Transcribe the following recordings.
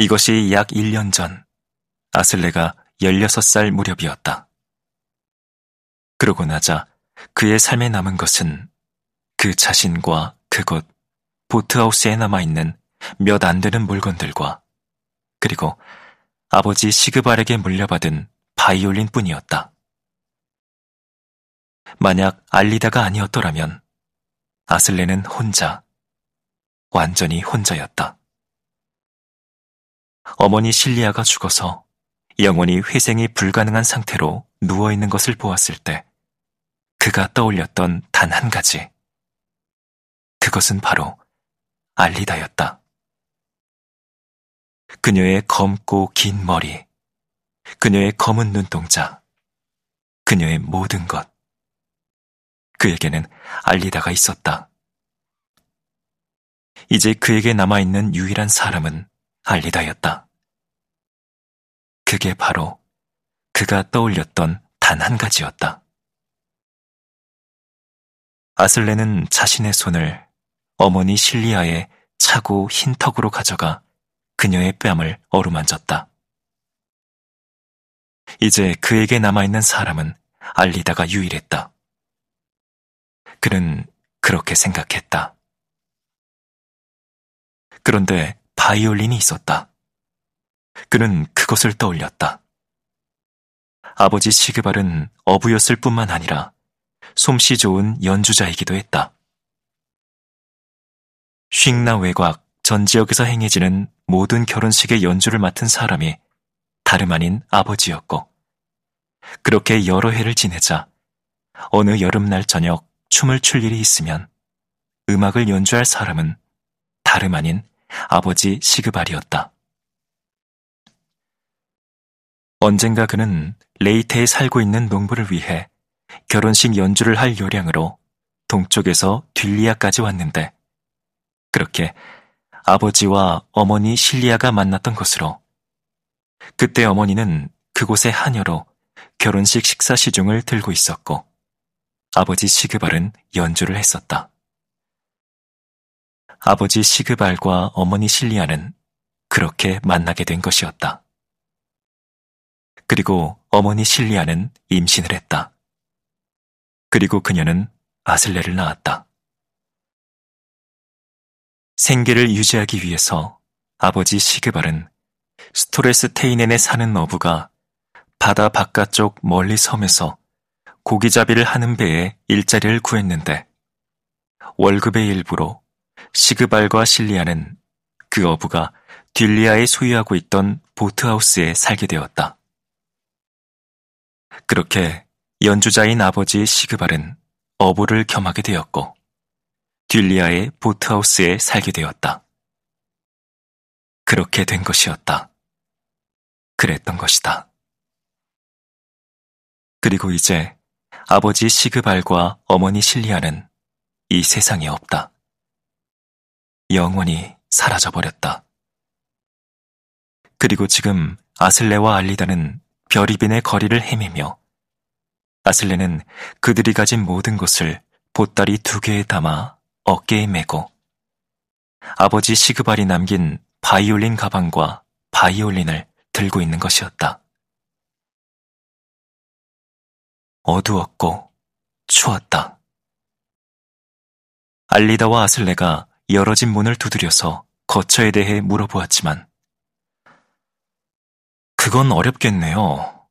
이것이 약 1년 전 아슬레가 16살 무렵이었다. 그러고 나자 그의 삶에 남은 것은 그 자신과 그곳 보트하우스에 남아있는 몇 안 되는 물건들과 그리고 아버지 시그발에게 물려받은 바이올린 뿐이었다. 만약 알리다가 아니었더라면 아슬레는 혼자, 완전히 혼자였다. 어머니 실리아가 죽어서 영원히 회생이 불가능한 상태로 누워있는 것을 보았을 때 그가 떠올렸던 단 한 가지. 그것은 바로 알리다였다. 그녀의 검고 긴 머리, 그녀의 검은 눈동자, 그녀의 모든 것. 그에게는 알리다가 있었다. 이제 그에게 남아있는 유일한 사람은 알리다였다. 그게 바로 그가 떠올렸던 단 한 가지였다. 아슬레는 자신의 손을 어머니 실리아의 차고 흰 턱으로 가져가 그녀의 뺨을 어루만졌다. 이제 그에게 남아있는 사람은 알리다가 유일했다. 그는 그렇게 생각했다. 그런데 바이올린이 있었다. 그는 그것을 떠올렸다. 아버지 시그발은 어부였을 뿐만 아니라 솜씨 좋은 연주자이기도 했다. 쉥나 외곽 전 지역에서 행해지는 모든 결혼식의 연주를 맡은 사람이 다름 아닌 아버지였고, 그렇게 여러 해를 지내자 어느 여름날 저녁 춤을 출 일이 있으면 음악을 연주할 사람은 다름 아닌 아버지 시그발이었다. 언젠가 그는 레이테에 살고 있는 농부를 위해 결혼식 연주를 할 요량으로 동쪽에서 딜리아까지 왔는데 그렇게 아버지와 어머니 실리아가 만났던 것으로 그때 어머니는 그곳의 하녀로 결혼식 식사 시중을 들고 있었고 아버지 시그발은 연주를 했었다. 아버지 시그발과 어머니 실리아는 그렇게 만나게 된 것이었다. 그리고 어머니 실리아는 임신을 했다. 그리고 그녀는 아슬레를 낳았다. 생계를 유지하기 위해서 아버지 시그발은 스토레스테이넨에 사는 어부가 바다 바깥쪽 멀리 섬에서 고기잡이를 하는 배에 일자리를 구했는데 월급의 일부로 시그발과 실리아는 그 어부가 딜리아에 소유하고 있던 보트하우스에 살게 되었다. 그렇게 연주자인 아버지 시그발은 어부를 겸하게 되었고 딜리아의 보트하우스에 살게 되었다. 그렇게 된 것이었다. 그랬던 것이다. 그리고 이제 아버지 시그발과 어머니 실리아는 이 세상에 없다. 영원히 사라져버렸다. 그리고 지금 아슬레와 알리다는 별이빈의 거리를 헤매며 아슬레는 그들이 가진 모든 것을 보따리 두 개에 담아 어깨에 메고 아버지 시그발이 남긴 바이올린 가방과 바이올린을 들고 있는 것이었다. 어두웠고 추웠다. 알리다와 아슬레가 열어진 문을 두드려서 거처에 대해 물어보았지만 그건 어렵겠네요.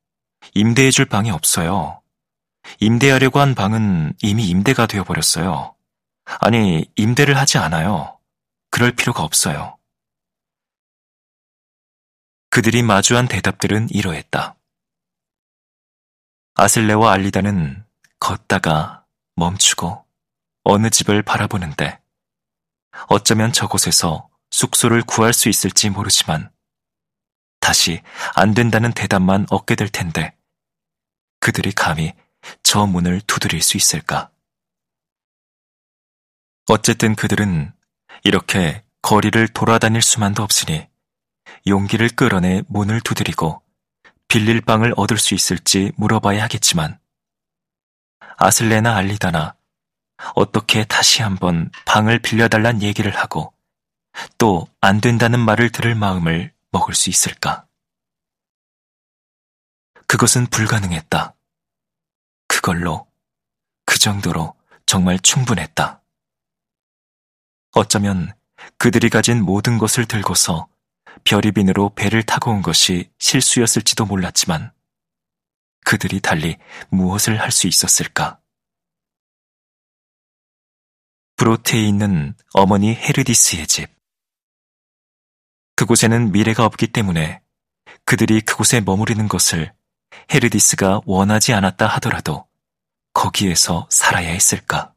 임대해줄 방이 없어요. 임대하려고 한 방은 이미 임대가 되어버렸어요. 아니, 임대를 하지 않아요. 그럴 필요가 없어요. 그들이 마주한 대답들은 이러했다. 아슬레와 알리다는 걷다가 멈추고 어느 집을 바라보는데 어쩌면 저곳에서 숙소를 구할 수 있을지 모르지만 다시 안 된다는 대답만 얻게 될 텐데 그들이 감히 저 문을 두드릴 수 있을까? 어쨌든 그들은 이렇게 거리를 돌아다닐 수만도 없으니 용기를 끌어내 문을 두드리고 빌릴 방을 얻을 수 있을지 물어봐야 하겠지만 아슬레나 알리다나 어떻게 다시 한번 방을 빌려달란 얘기를 하고 또 안 된다는 말을 들을 마음을 먹을 수 있을까? 그것은 불가능했다. 그걸로, 그 정도로 정말 충분했다. 어쩌면 그들이 가진 모든 것을 들고서 별이 빈으로 배를 타고 온 것이 실수였을지도 몰랐지만 그들이 달리 무엇을 할 수 있었을까? 브로테에 있는 어머니 헤르디스의 집. 그곳에는 미래가 없기 때문에 그들이 그곳에 머무르는 것을 헤르디스가 원하지 않았다 하더라도 거기에서 살아야 했을까?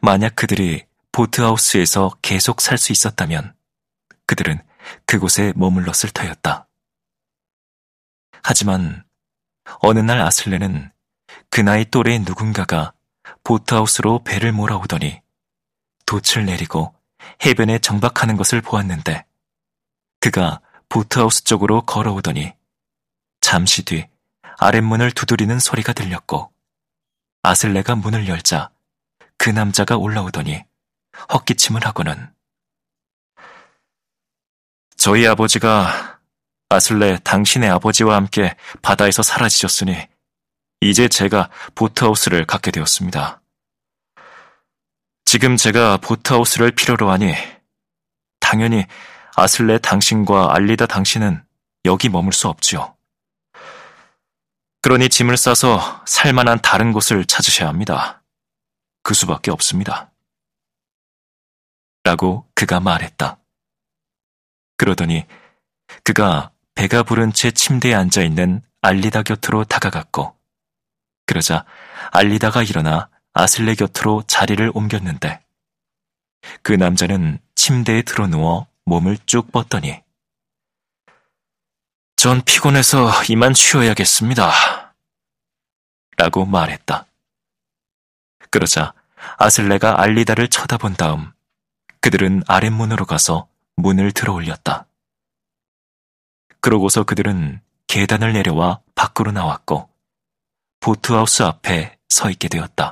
만약 그들이 보트하우스에서 계속 살 수 있었다면 그들은 그곳에 머물렀을 터였다. 하지만 어느 날 아슬레는 그 나이 또래의 누군가가 보트하우스로 배를 몰아오더니 돛을 내리고 해변에 정박하는 것을 보았는데 그가 보트하우스 쪽으로 걸어오더니 잠시 뒤 아랫문을 두드리는 소리가 들렸고 아슬레가 문을 열자 그 남자가 올라오더니 헛기침을 하고는 저희 아버지가 아슬레 당신의 아버지와 함께 바다에서 사라지셨으니 이제 제가 보트하우스를 갖게 되었습니다. 지금 제가 보트하우스를 필요로 하니 당연히 아슬레 당신과 알리다 당신은 여기 머물 수 없지요. 그러니 짐을 싸서 살만한 다른 곳을 찾으셔야 합니다. 그 수밖에 없습니다. 라고 그가 말했다. 그러더니 그가 배가 부른 채 침대에 앉아 있는 알리다 곁으로 다가갔고, 그러자 알리다가 일어나 아슬레 곁으로 자리를 옮겼는데, 그 남자는 침대에 들어 누워 몸을 쭉 뻗더니, 전 피곤해서 이만 쉬어야겠습니다. 라고 말했다. 그러자 아슬레가 알리다를 쳐다본 다음 그들은 아랫문으로 가서 문을 들어 올렸다. 그러고서 그들은 계단을 내려와 밖으로 나왔고 보트하우스 앞에 서 있게 되었다.